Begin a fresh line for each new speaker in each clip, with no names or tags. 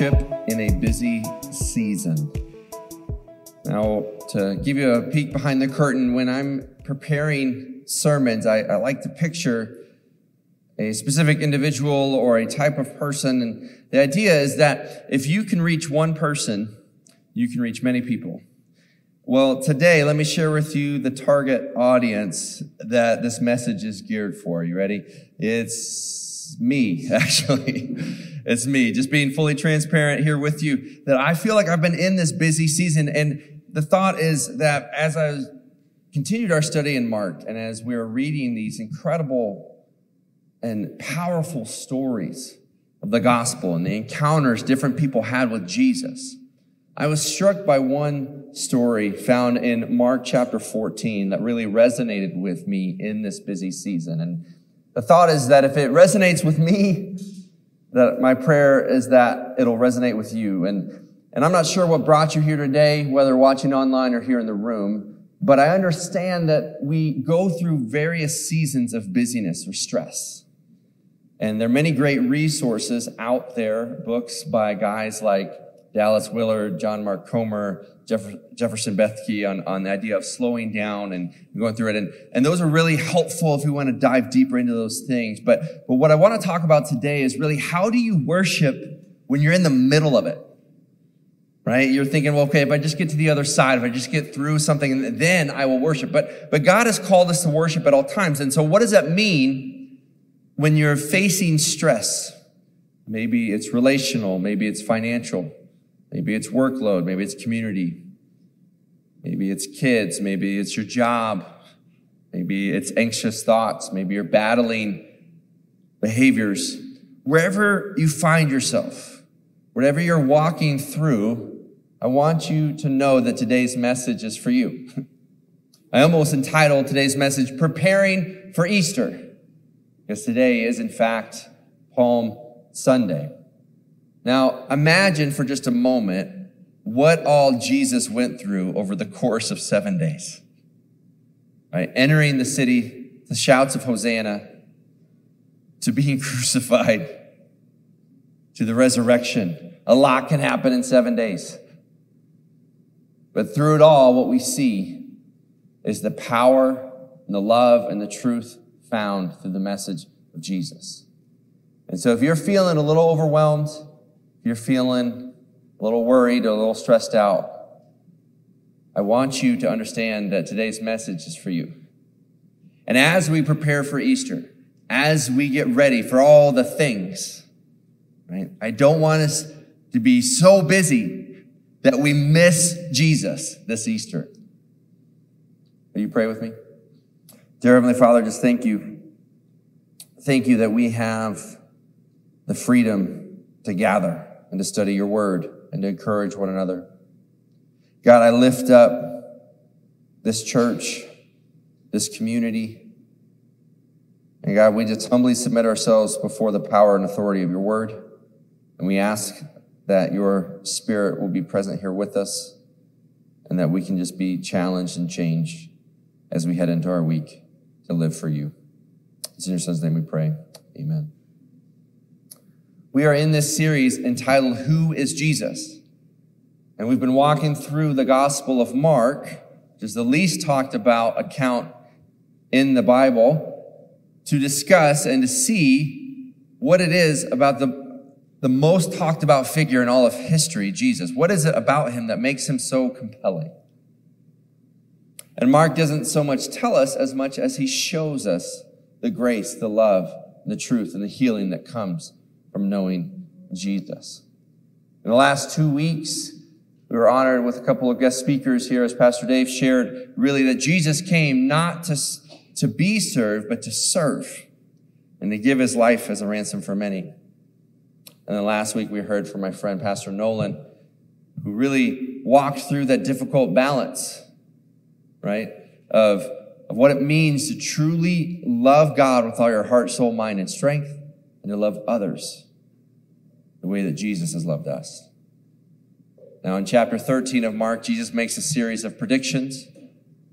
in a busy season. Now, to give you a peek behind the curtain, when I'm preparing sermons, I, I like to picture a specific individual or a type of person. And the idea is that if you can reach one person, you can reach many people. Well, today, let me share with you the target audience that this message is geared for. You ready? It's me, actually. It's me, just being fully transparent here with you that I feel like I've been in this busy season. And the thought is that as I continued our study in Mark and as we were reading these incredible and powerful stories of the gospel and the encounters different people had with Jesus, I was struck by one story found in Mark chapter 14 that really resonated with me in this busy season. And the thought is that if it resonates with me, that my prayer is that it'll resonate with you. And, and I'm not sure what brought you here today, whether watching online or here in the room, but I understand that we go through various seasons of busyness or stress. And there are many great resources out there, books by guys like Dallas Willard, John Mark Comer, Jefferson Bethke on, on the idea of slowing down and going through it. And, and those are really helpful if we want to dive deeper into those things. But, but what I want to talk about today is really how do you worship when you're in the middle of it? Right? You're thinking, well, okay, if I just get to the other side, if I just get through something, then I will worship. But, but God has called us to worship at all times. And so what does that mean when you're facing stress? Maybe it's relational, maybe it's financial. Maybe it's workload. Maybe it's community. Maybe it's kids. Maybe it's your job. Maybe it's anxious thoughts. Maybe you're battling behaviors. Wherever you find yourself, whatever you're walking through, I want you to know that today's message is for you. I almost entitled today's message, Preparing for Easter, because today is, in fact, Palm Sunday. Now, imagine for just a moment what all Jesus went through over the course of seven days. Right? Entering the city, the shouts of Hosanna, to being crucified, to the resurrection. A lot can happen in seven days. But through it all, what we see is the power and the love and the truth found through the message of Jesus. And so if you're feeling a little overwhelmed, if you're feeling a little worried or a little stressed out, I want you to understand that today's message is for you. And as we prepare for Easter, as we get ready for all the things, right? I don't want us to be so busy that we miss Jesus this Easter. Will you pray with me? Dear Heavenly Father, just thank you. Thank you that we have the freedom to gather and to study your word and to encourage one another. God, I lift up this church, this community. And God, we just humbly submit ourselves before the power and authority of your word. And we ask that your spirit will be present here with us and that we can just be challenged and changed as we head into our week to live for you. It's in your son's name we pray. Amen. We are in this series entitled Who is Jesus? And we've been walking through the Gospel of Mark, which is the least talked about account in the Bible, to discuss and to see what it is about the, the most talked about figure in all of history, Jesus. What is it about him that makes him so compelling? And Mark doesn't so much tell us as much as he shows us the grace, the love, the truth, and the healing that comes from knowing Jesus. In the last two weeks, we were honored with a couple of guest speakers here as Pastor Dave shared really that Jesus came not to, to be served, but to serve and to give his life as a ransom for many. And then last week we heard from my friend Pastor Nolan, who really walked through that difficult balance, right? Of, of what it means to truly love God with all your heart, soul, mind, and strength and to love others the way that Jesus has loved us. Now, in chapter 13 of Mark, Jesus makes a series of predictions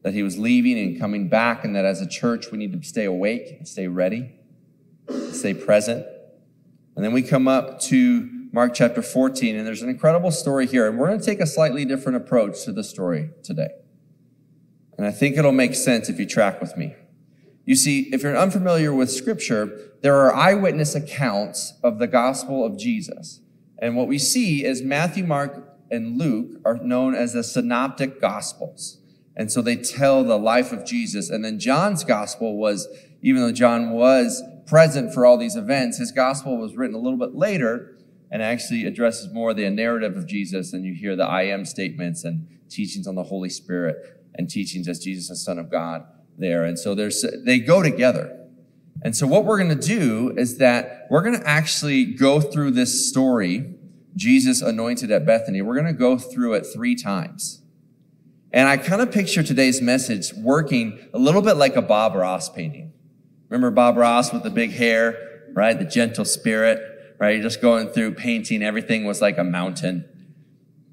that he was leaving and coming back, and that as a church, we need to stay awake and stay ready, stay present. And then we come up to Mark chapter 14, and there's an incredible story here. And we're going to take a slightly different approach to the story today. And I think it'll make sense if you track with me. You see, if you're unfamiliar with scripture, there are eyewitness accounts of the gospel of Jesus. And what we see is Matthew, Mark, and Luke are known as the synoptic gospels. And so they tell the life of Jesus. And then John's gospel was, even though John was present for all these events, his gospel was written a little bit later and actually addresses more the narrative of Jesus. And you hear the I am statements and teachings on the Holy Spirit and teachings as Jesus, the Son of God, there. And so there's, they go together. And so what we're going to do is that we're going to actually go through this story, Jesus anointed at Bethany. We're going to go through it three times. And I kind of picture today's message working a little bit like a Bob Ross painting. Remember Bob Ross with the big hair, right? The gentle spirit, right? Just going through painting. Everything was like a mountain,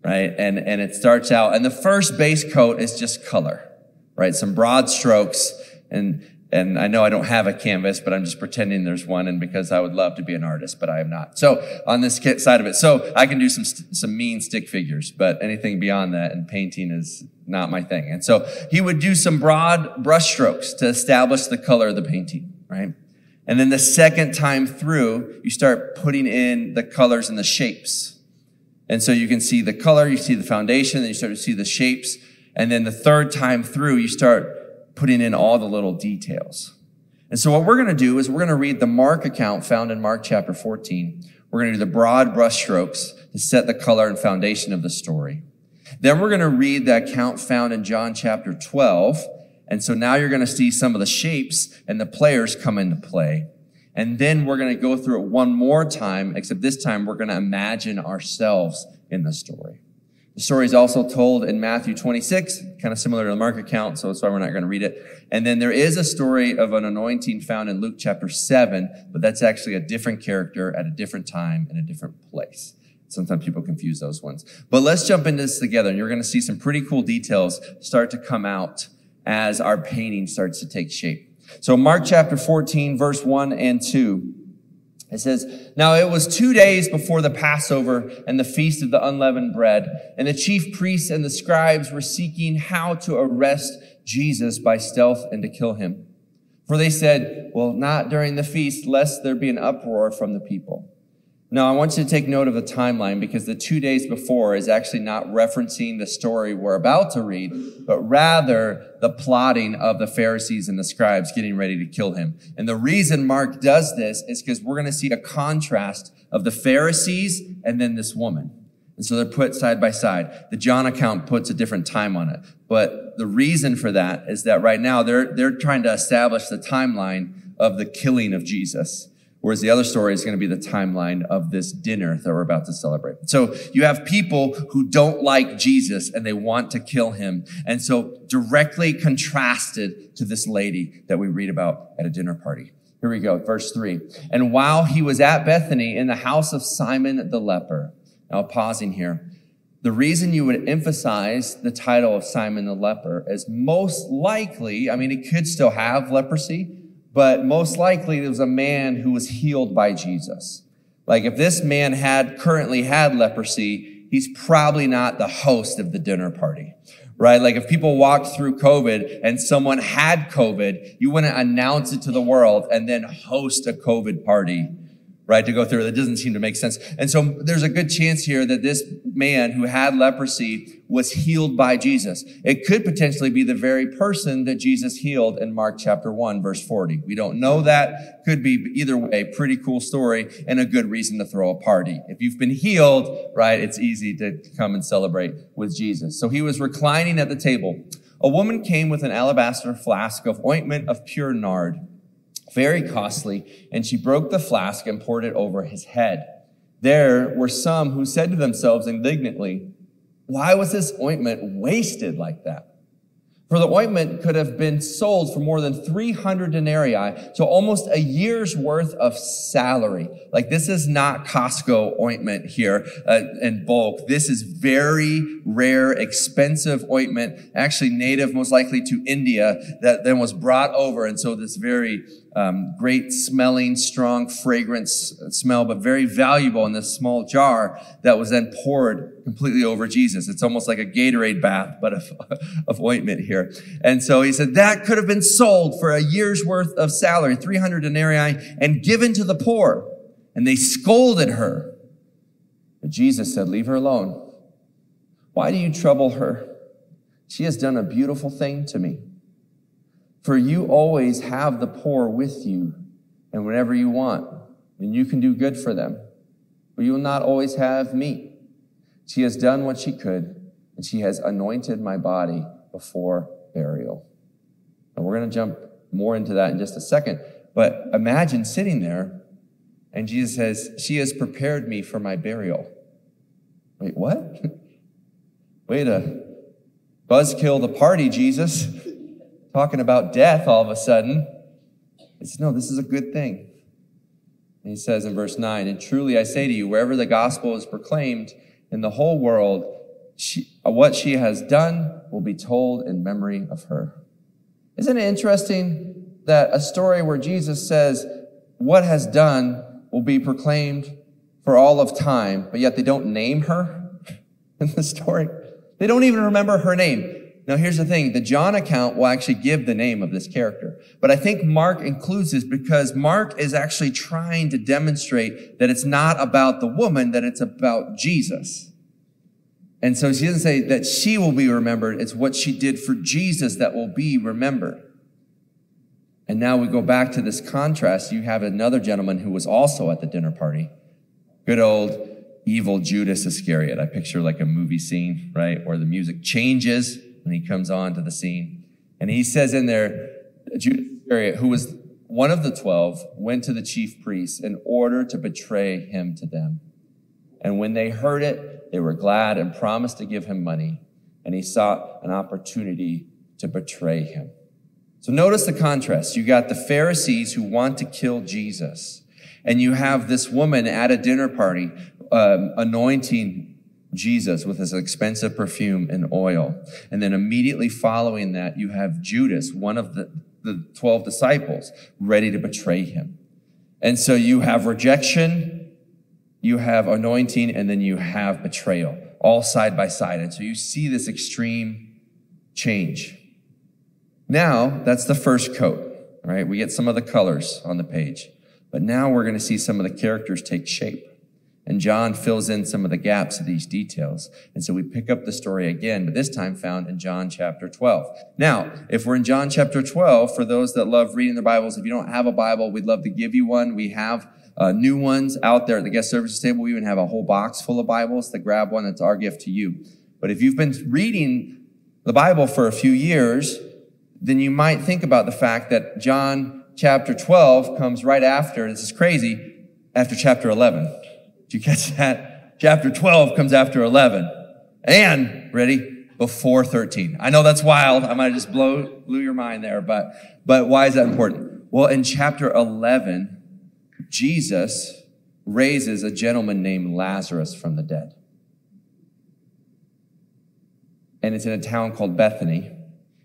right? And, and it starts out, and the first base coat is just color, right? Some broad strokes. And, and I know I don't have a canvas, but I'm just pretending there's one. And because I would love to be an artist, but I am not. So on this side of it, so I can do some, some mean stick figures, but anything beyond that and painting is not my thing. And so he would do some broad brush strokes to establish the color of the painting, right? And then the second time through, you start putting in the colors and the shapes. And so you can see the color, you see the foundation, then you start to see the shapes. And then the third time through, you start putting in all the little details. And so what we're going to do is we're going to read the Mark account found in Mark chapter 14. We're going to do the broad brushstrokes to set the color and foundation of the story. Then we're going to read the account found in John chapter 12. And so now you're going to see some of the shapes and the players come into play. And then we're going to go through it one more time, except this time we're going to imagine ourselves in the story. The story is also told in Matthew 26, kind of similar to the Mark account, so that's why we're not going to read it. And then there is a story of an anointing found in Luke chapter 7, but that's actually a different character at a different time in a different place. Sometimes people confuse those ones. But let's jump into this together, and you're going to see some pretty cool details start to come out as our painting starts to take shape. So Mark chapter 14, verse 1 and 2. It says, Now it was two days before the Passover and the feast of the unleavened bread, and the chief priests and the scribes were seeking how to arrest Jesus by stealth and to kill him. For they said, Well, not during the feast, lest there be an uproar from the people. Now, I want you to take note of the timeline because the two days before is actually not referencing the story we're about to read, but rather the plotting of the Pharisees and the scribes getting ready to kill him. And the reason Mark does this is because we're going to see a contrast of the Pharisees and then this woman. And so they're put side by side. The John account puts a different time on it. But the reason for that is that right now they're, they're trying to establish the timeline of the killing of Jesus. Whereas the other story is going to be the timeline of this dinner that we're about to celebrate. So you have people who don't like Jesus and they want to kill him. And so directly contrasted to this lady that we read about at a dinner party. Here we go, verse three. And while he was at Bethany in the house of Simon the leper. Now pausing here. The reason you would emphasize the title of Simon the leper is most likely, I mean, he could still have leprosy, but most likely it was a man who was healed by Jesus. Like if this man had currently had leprosy, he's probably not the host of the dinner party, right? Like if people walked through COVID and someone had COVID, you wouldn't announce it to the world and then host a COVID party right, to go through. That doesn't seem to make sense. And so there's a good chance here that this man who had leprosy was healed by Jesus. It could potentially be the very person that Jesus healed in Mark chapter 1, verse 40. We don't know that. Could be either way, pretty cool story and a good reason to throw a party. If you've been healed, right, it's easy to come and celebrate with Jesus. So he was reclining at the table. A woman came with an alabaster flask of ointment of pure nard very costly, and she broke the flask and poured it over his head. There were some who said to themselves indignantly, Why was this ointment wasted like that? For the ointment could have been sold for more than 300 denarii, so almost a year's worth of salary. Like this is not Costco ointment here uh, in bulk. This is very rare, expensive ointment, actually native most likely to India that then was brought over. And so this very um, great smelling, strong fragrance smell, but very valuable in this small jar that was then poured completely over Jesus. It's almost like a Gatorade bath, but of, of ointment here. And so he said that could have been sold for a year's worth of salary, 300 denarii, and given to the poor. And they scolded her. But Jesus said, leave her alone. Why do you trouble her? She has done a beautiful thing to me. For you always have the poor with you and whenever you want, and you can do good for them. But you will not always have me. She has done what she could, and she has anointed my body before burial. And we're going to jump more into that in just a second. But imagine sitting there, and Jesus says, She has prepared me for my burial. Wait, what? Way to buzzkill the party, Jesus. Talking about death all of a sudden. He says, No, this is a good thing. And he says in verse 9, And truly I say to you, wherever the gospel is proclaimed in the whole world, she, what she has done will be told in memory of her. Isn't it interesting that a story where Jesus says, What has done will be proclaimed for all of time, but yet they don't name her in the story? They don't even remember her name. Now, here's the thing. The John account will actually give the name of this character. But I think Mark includes this because Mark is actually trying to demonstrate that it's not about the woman, that it's about Jesus. And so she doesn't say that she will be remembered. It's what she did for Jesus that will be remembered. And now we go back to this contrast. You have another gentleman who was also at the dinner party. Good old evil Judas Iscariot. I picture like a movie scene, right? Where the music changes when he comes on to the scene. And he says in there, Judas Iscariot, who was one of the twelve, went to the chief priests in order to betray him to them. And when they heard it, they were glad and promised to give him money. And he sought an opportunity to betray him. So notice the contrast. You got the Pharisees who want to kill Jesus. And you have this woman at a dinner party um, anointing Jesus with his expensive perfume and oil. And then immediately following that, you have Judas, one of the, the 12 disciples, ready to betray him. And so you have rejection, you have anointing, and then you have betrayal, all side by side. And so you see this extreme change. Now, that's the first coat, right? We get some of the colors on the page. But now we're going to see some of the characters take shape. And John fills in some of the gaps of these details. And so we pick up the story again, but this time found in John chapter 12. Now, if we're in John chapter 12, for those that love reading their Bibles, if you don't have a Bible, we'd love to give you one. We have uh, new ones out there at the guest services table. We even have a whole box full of Bibles to grab one. That's our gift to you. But if you've been reading the Bible for a few years, then you might think about the fact that John chapter 12 comes right after, this is crazy, after chapter 11. You catch that? Chapter 12 comes after 11. And, ready? Before 13. I know that's wild. I might just blow, blew your mind there, but, but why is that important? Well, in chapter 11, Jesus raises a gentleman named Lazarus from the dead. And it's in a town called Bethany.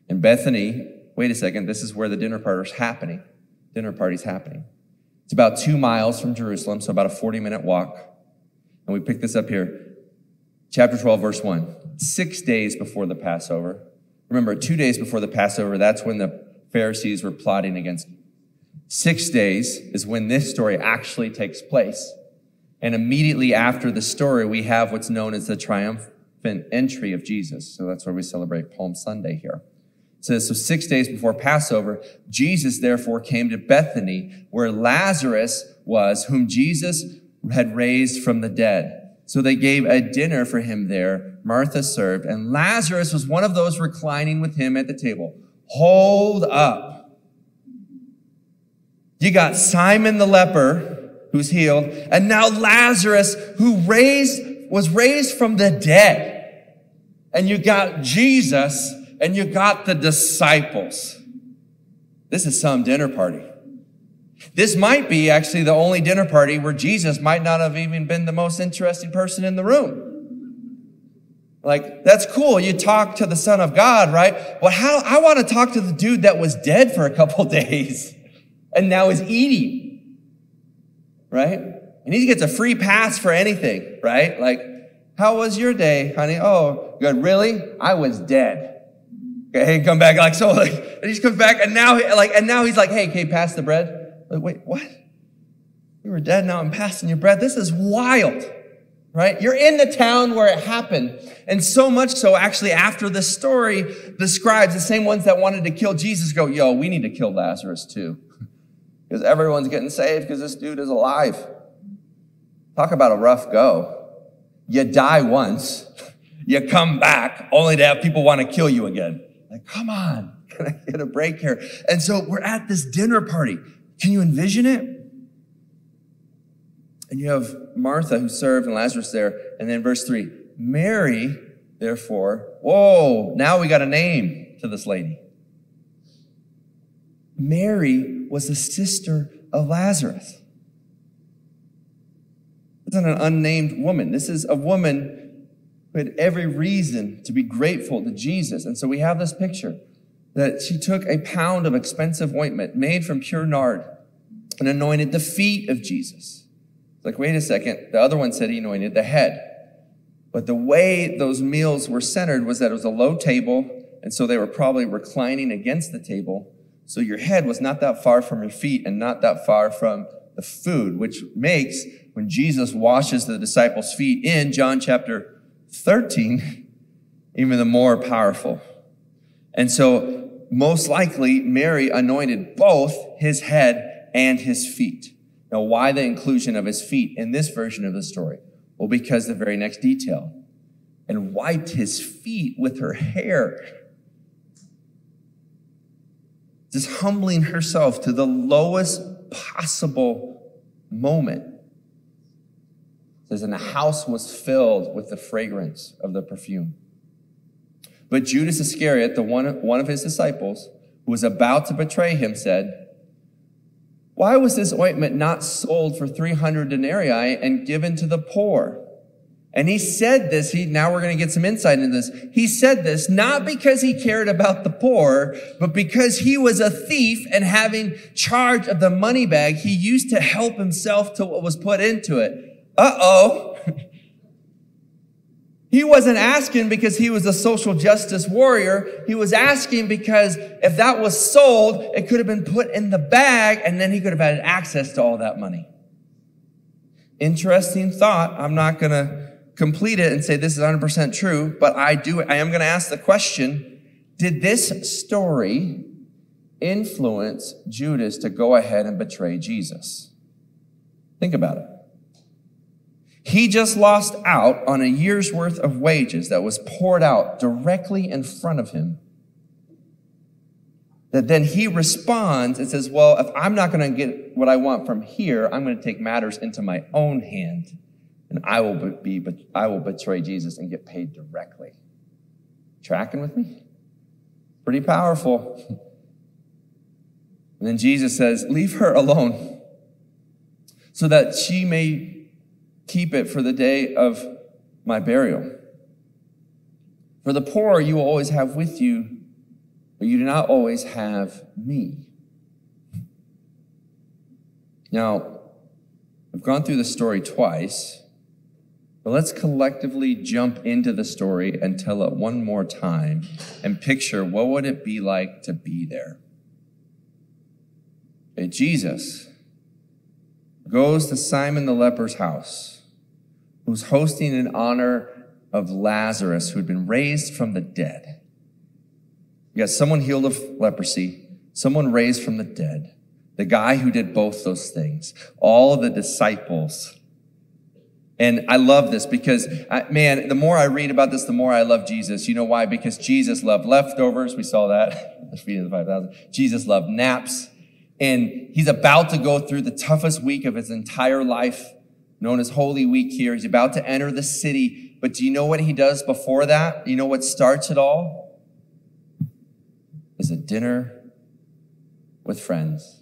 And Bethany, wait a second, this is where the dinner party's happening. Dinner party's happening. It's about two miles from Jerusalem, so about a 40 minute walk. And we pick this up here. Chapter 12, verse 1. Six days before the Passover. Remember, two days before the Passover, that's when the Pharisees were plotting against. Six days is when this story actually takes place. And immediately after the story, we have what's known as the triumphant entry of Jesus. So that's where we celebrate Palm Sunday here. So six days before Passover, Jesus therefore came to Bethany where Lazarus was, whom Jesus had raised from the dead. So they gave a dinner for him there. Martha served, and Lazarus was one of those reclining with him at the table. Hold up. You got Simon the leper, who's healed, and now Lazarus, who raised, was raised from the dead. And you got Jesus, and you got the disciples. This is some dinner party. This might be actually the only dinner party where Jesus might not have even been the most interesting person in the room. Like, that's cool. You talk to the Son of God, right? Well, how, I want to talk to the dude that was dead for a couple days. and now is eating, right? And he gets a free pass for anything, right? Like, how was your day, honey? Oh, good. Really? I was dead. Okay, come back like so. Like, and he just comes back, and now, like, and now he's like, "Hey, can you pass the bread?" Like, wait, what? You were dead. Now I'm passing your bread. This is wild, right? You're in the town where it happened, and so much so, actually, after the story, the scribes, the same ones that wanted to kill Jesus, go, "Yo, we need to kill Lazarus too, because everyone's getting saved because this dude is alive." Talk about a rough go. You die once, you come back only to have people want to kill you again. Like, come on, can I get a break here? And so we're at this dinner party. Can you envision it? And you have Martha who served and Lazarus there. And then verse three, Mary, therefore, whoa, now we got a name to this lady. Mary was the sister of Lazarus. This isn't an unnamed woman. This is a woman who had every reason to be grateful to Jesus. And so we have this picture that she took a pound of expensive ointment made from pure nard and anointed the feet of Jesus. Like, wait a second. The other one said he anointed the head. But the way those meals were centered was that it was a low table, and so they were probably reclining against the table. So your head was not that far from your feet and not that far from the food, which makes when Jesus washes the disciples' feet in John chapter 13 even the more powerful. And so, most likely, Mary anointed both his head and his feet. Now, why the inclusion of his feet in this version of the story? Well, because the very next detail, and wiped his feet with her hair. Just humbling herself to the lowest possible moment. It says, and the house was filled with the fragrance of the perfume. But Judas Iscariot, the one, one of his disciples, who was about to betray him, said, Why was this ointment not sold for 300 denarii and given to the poor? And he said this, he, now we're going to get some insight into this. He said this not because he cared about the poor, but because he was a thief and having charge of the money bag, he used to help himself to what was put into it. Uh-oh. He wasn't asking because he was a social justice warrior. He was asking because if that was sold, it could have been put in the bag and then he could have had access to all that money. Interesting thought. I'm not going to complete it and say this is 100% true, but I do, I am going to ask the question, did this story influence Judas to go ahead and betray Jesus? Think about it. He just lost out on a year's worth of wages that was poured out directly in front of him. That then he responds and says, Well, if I'm not going to get what I want from here, I'm going to take matters into my own hand and I will be, but I will betray Jesus and get paid directly. Tracking with me? Pretty powerful. And then Jesus says, Leave her alone so that she may keep it for the day of my burial. For the poor you will always have with you, but you do not always have me. Now, I've gone through the story twice, but let's collectively jump into the story and tell it one more time and picture what would it be like to be there. Jesus goes to Simon the leper's house who's hosting in honor of Lazarus, who'd been raised from the dead. You got someone healed of leprosy, someone raised from the dead, the guy who did both those things, all the disciples. And I love this because, I, man, the more I read about this, the more I love Jesus. You know why? Because Jesus loved leftovers. We saw that. the feeding of the 5,000. Jesus loved naps. And he's about to go through the toughest week of his entire life known as Holy Week here. He's about to enter the city. But do you know what he does before that? You know what starts it all? Is a dinner with friends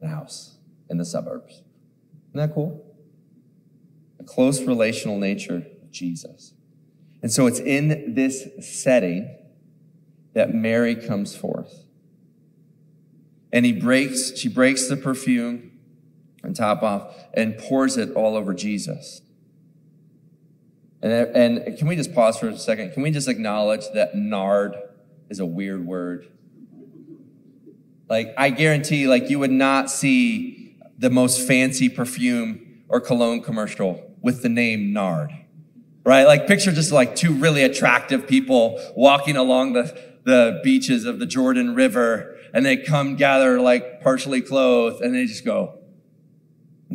in the house in the suburbs. Isn't that cool? A close relational nature of Jesus. And so it's in this setting that Mary comes forth. And he breaks, she breaks the perfume and top off and pours it all over Jesus. And, and can we just pause for a second? Can we just acknowledge that nard is a weird word? Like, I guarantee, like, you would not see the most fancy perfume or cologne commercial with the name nard, right? Like, picture just like two really attractive people walking along the, the beaches of the Jordan River, and they come gather like partially clothed, and they just go,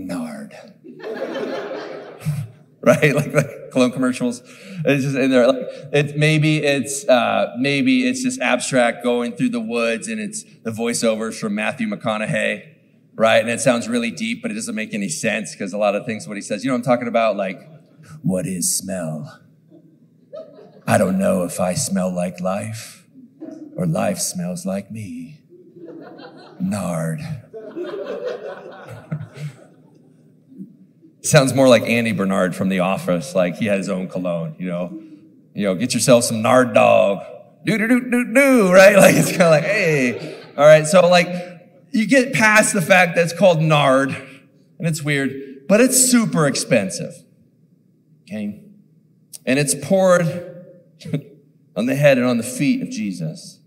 nard. right? Like, like cologne commercials. It's just in there. Like, it's maybe it's uh, maybe it's just abstract going through the woods, and it's the voiceovers from Matthew McConaughey, right? And it sounds really deep, but it doesn't make any sense because a lot of things what he says. You know I'm talking about? Like, what is smell? I don't know if I smell like life or life smells like me. Nard. Sounds more like Andy Bernard from The Office, like he had his own cologne, you know. You know, get yourself some Nard dog. Do do do do do, right? Like it's kind of like, hey. All right, so like you get past the fact that it's called Nard, and it's weird, but it's super expensive. Okay? And it's poured on the head and on the feet of Jesus.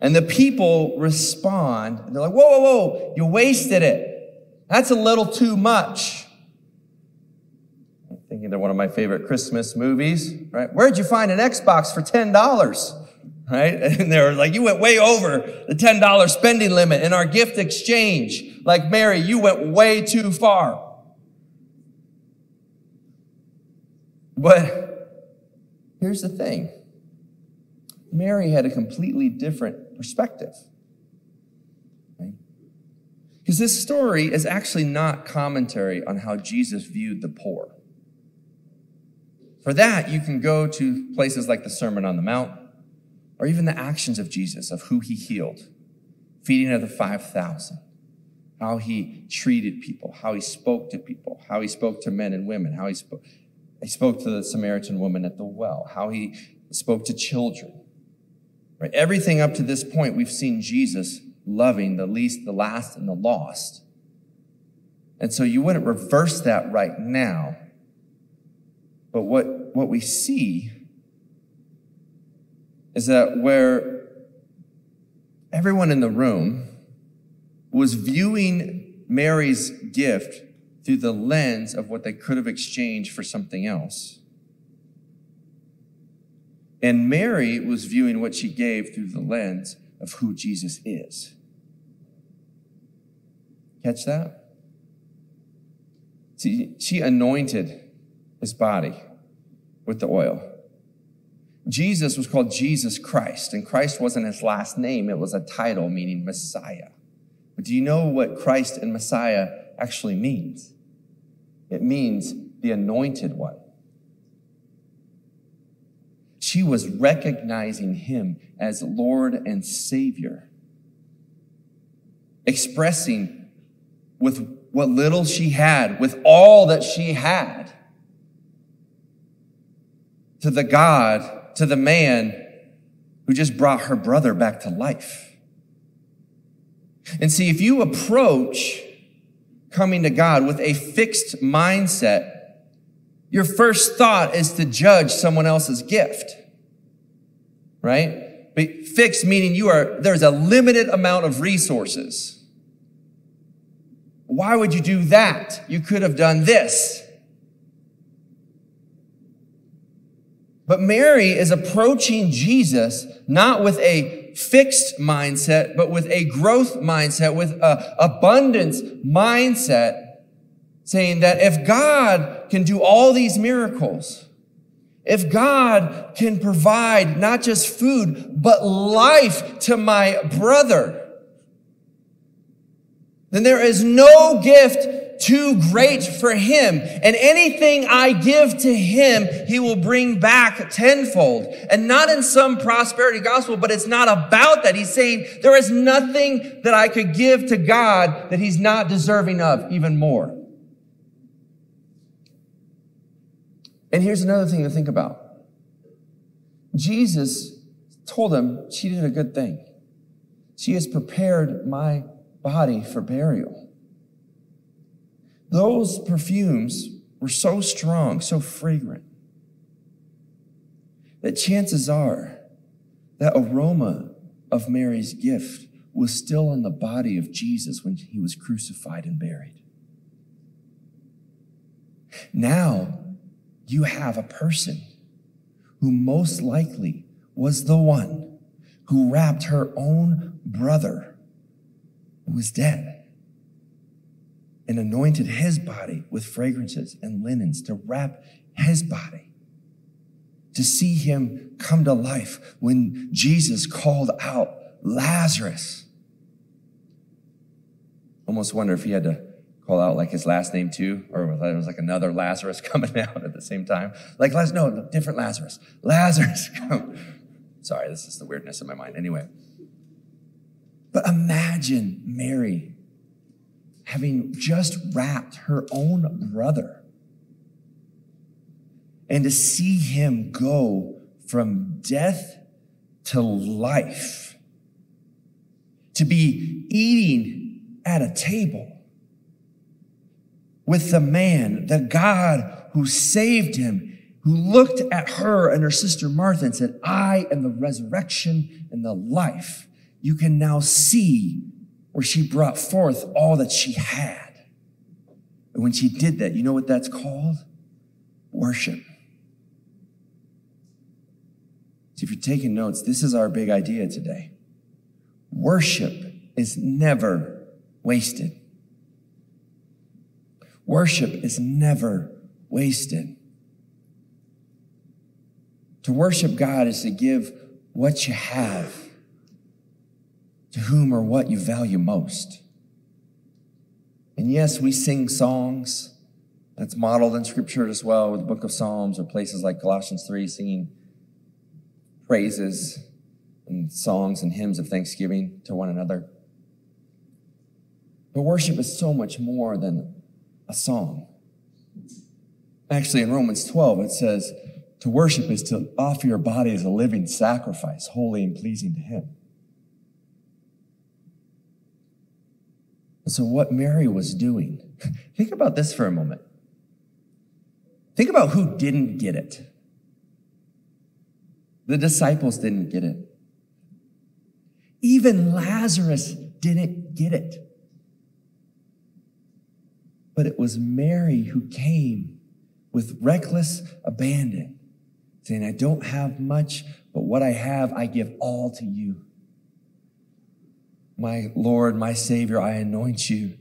And the people respond, and they're like, whoa, whoa, whoa, you wasted it. That's a little too much thinking they're one of my favorite Christmas movies, right? Where'd you find an Xbox for $10? Right? And they were like, you went way over the $10 spending limit in our gift exchange. Like Mary, you went way too far. But here's the thing. Mary had a completely different perspective. Because this story is actually not commentary on how Jesus viewed the poor. For that, you can go to places like the Sermon on the Mount or even the actions of Jesus, of who he healed, feeding of the 5,000, how he treated people, how he spoke to people, how he spoke to men and women, how he spoke, he spoke to the Samaritan woman at the well, how he spoke to children. Right? Everything up to this point, we've seen Jesus loving the least, the last, and the lost. And so you wouldn't reverse that right now but what, what we see is that where everyone in the room was viewing Mary's gift through the lens of what they could have exchanged for something else. And Mary was viewing what she gave through the lens of who Jesus is. Catch that? See, she anointed his body with the oil. Jesus was called Jesus Christ, and Christ wasn't his last name, it was a title meaning Messiah. But do you know what Christ and Messiah actually means? It means the anointed one. She was recognizing him as Lord and Savior, expressing with what little she had, with all that she had, to the God, to the man who just brought her brother back to life. And see, if you approach coming to God with a fixed mindset, your first thought is to judge someone else's gift. Right? But fixed meaning you are, there's a limited amount of resources. Why would you do that? You could have done this. But Mary is approaching Jesus not with a fixed mindset, but with a growth mindset, with a abundance mindset, saying that if God can do all these miracles, if God can provide not just food, but life to my brother, then there is no gift too great for him. And anything I give to him, he will bring back tenfold. And not in some prosperity gospel, but it's not about that. He's saying there is nothing that I could give to God that he's not deserving of, even more. And here's another thing to think about. Jesus told him she did a good thing. She has prepared my body for burial. Those perfumes were so strong, so fragrant, that chances are that aroma of Mary's gift was still on the body of Jesus when he was crucified and buried. Now you have a person who most likely was the one who wrapped her own brother who was dead and anointed his body with fragrances and linens to wrap his body. To see him come to life when Jesus called out Lazarus. Almost wonder if he had to call out like his last name too, or it was like another Lazarus coming out at the same time. Like, no, different Lazarus. Lazarus, come. Sorry, this is the weirdness in my mind. Anyway. But imagine Mary having just wrapped her own brother and to see him go from death to life, to be eating at a table with the man, the God who saved him, who looked at her and her sister Martha and said, I am the resurrection and the life. You can now see where she brought forth all that she had. And when she did that, you know what that's called? Worship. So if you're taking notes, this is our big idea today. Worship is never wasted. Worship is never wasted. To worship God is to give what you have to whom or what you value most. And yes, we sing songs. That's modeled in scripture as well with the book of Psalms or places like Colossians 3, singing praises and songs and hymns of thanksgiving to one another. But worship is so much more than a song. Actually, in Romans 12, it says, to worship is to offer your body as a living sacrifice, holy and pleasing to Him. So, what Mary was doing, think about this for a moment. Think about who didn't get it. The disciples didn't get it. Even Lazarus didn't get it. But it was Mary who came with reckless abandon, saying, I don't have much, but what I have, I give all to you. My Lord, my Savior, I anoint you.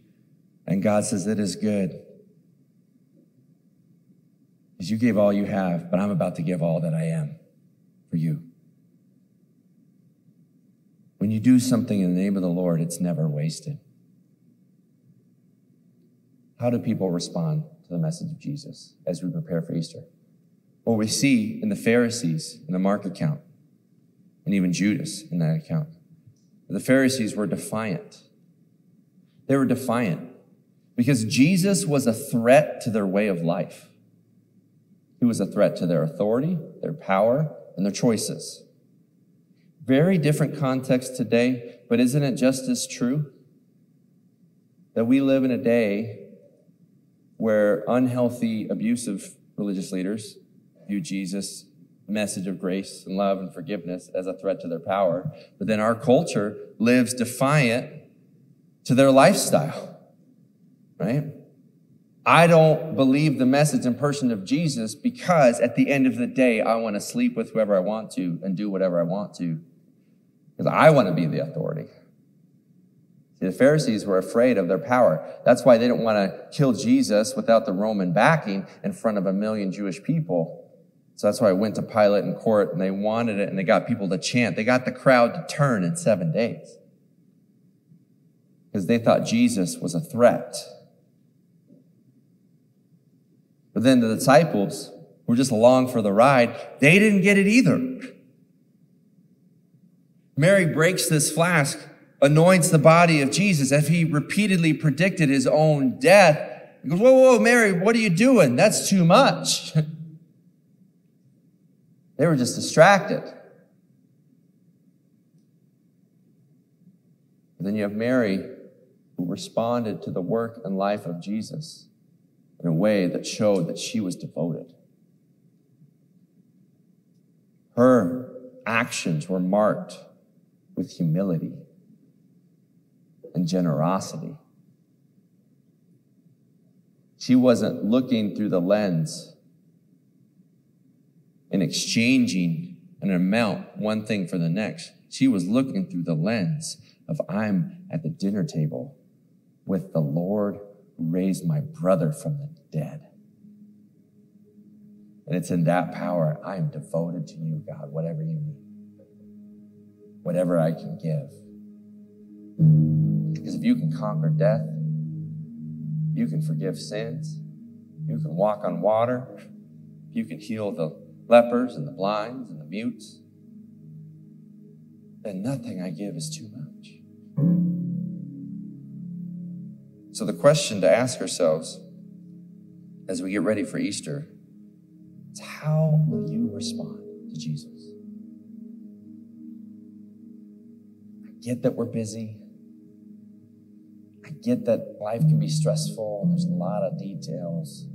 And God says, It is good. Because you gave all you have, but I'm about to give all that I am for you. When you do something in the name of the Lord, it's never wasted. How do people respond to the message of Jesus as we prepare for Easter? Well, we see in the Pharisees in the Mark account, and even Judas in that account. The Pharisees were defiant. They were defiant because Jesus was a threat to their way of life. He was a threat to their authority, their power, and their choices. Very different context today, but isn't it just as true that we live in a day where unhealthy, abusive religious leaders view Jesus' message of grace and love and forgiveness as a threat to their power. But then our culture lives defiant to their lifestyle, right? I don't believe the message and person of Jesus because at the end of the day, I want to sleep with whoever I want to and do whatever I want to because I want to be the authority. The Pharisees were afraid of their power. That's why they didn't want to kill Jesus without the Roman backing in front of a million Jewish people. So that's why I went to Pilate and court and they wanted it and they got people to chant. They got the crowd to turn in seven days because they thought Jesus was a threat. But then the disciples were just along for the ride. They didn't get it either. Mary breaks this flask anoints the body of Jesus, as he repeatedly predicted his own death, he goes, Whoa, whoa, Mary, what are you doing? That's too much. they were just distracted. And then you have Mary, who responded to the work and life of Jesus in a way that showed that she was devoted. Her actions were marked with humility and generosity. She wasn't looking through the lens and exchanging an amount, one thing for the next. She was looking through the lens of I'm at the dinner table with the Lord who raised my brother from the dead. And it's in that power I am devoted to you, God, whatever you need, whatever I can give. Because if you can conquer death, you can forgive sins, you can walk on water, you can heal the lepers and the blinds and the mutes, then nothing I give is too much. So, the question to ask ourselves as we get ready for Easter is how will you respond to Jesus? I get that we're busy. I get that life can be stressful and there's a lot of details.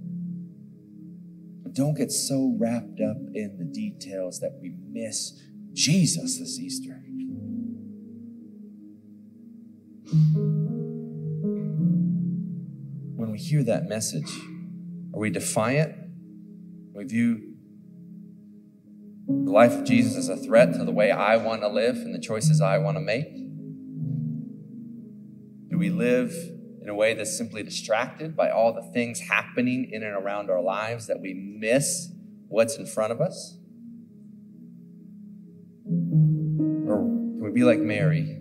Don't get so wrapped up in the details that we miss Jesus this Easter. When we hear that message, are we defiant? We view the life of Jesus as a threat to the way I want to live and the choices I want to make? Do we live in a way that's simply distracted by all the things happening in and around our lives that we miss what's in front of us? Or can we be like Mary?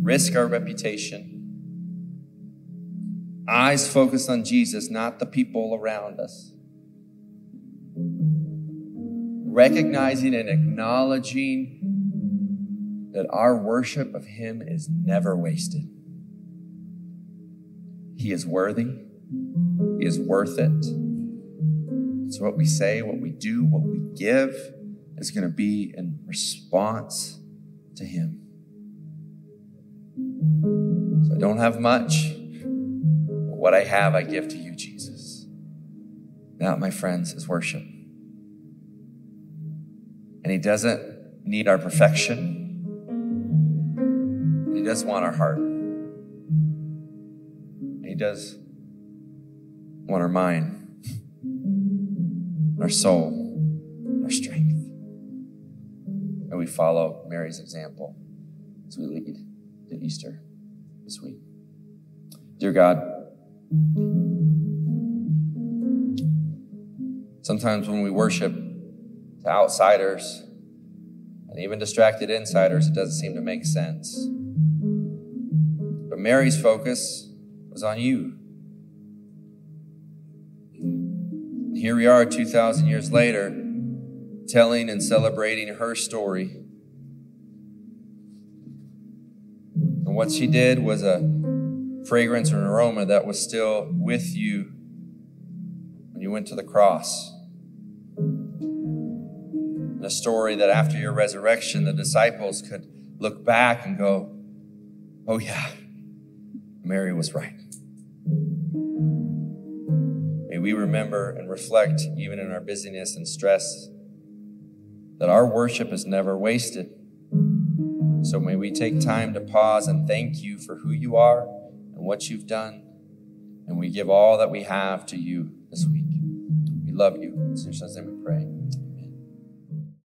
Risk our reputation, eyes focused on Jesus, not the people around us. Recognizing and acknowledging that our worship of Him is never wasted. He is worthy, He is worth it. So, what we say, what we do, what we give is going to be in response to Him. So, I don't have much, but what I have, I give to you, Jesus. That, my friends, is worship. And He doesn't need our perfection. He does want our heart. Does want our mind, our soul, our strength. And we follow Mary's example as we lead to Easter this week. Dear God, sometimes when we worship to outsiders and even distracted insiders, it doesn't seem to make sense. But Mary's focus was on you. Here we are 2,000 years later, telling and celebrating her story. And what she did was a fragrance or an aroma that was still with you when you went to the cross. And a story that after your resurrection, the disciples could look back and go, oh, yeah, Mary was right. May we remember and reflect, even in our busyness and stress, that our worship is never wasted. So may we take time to pause and thank you for who you are and what you've done. And we give all that we have to you this week. We love you. In Jesus' name we pray.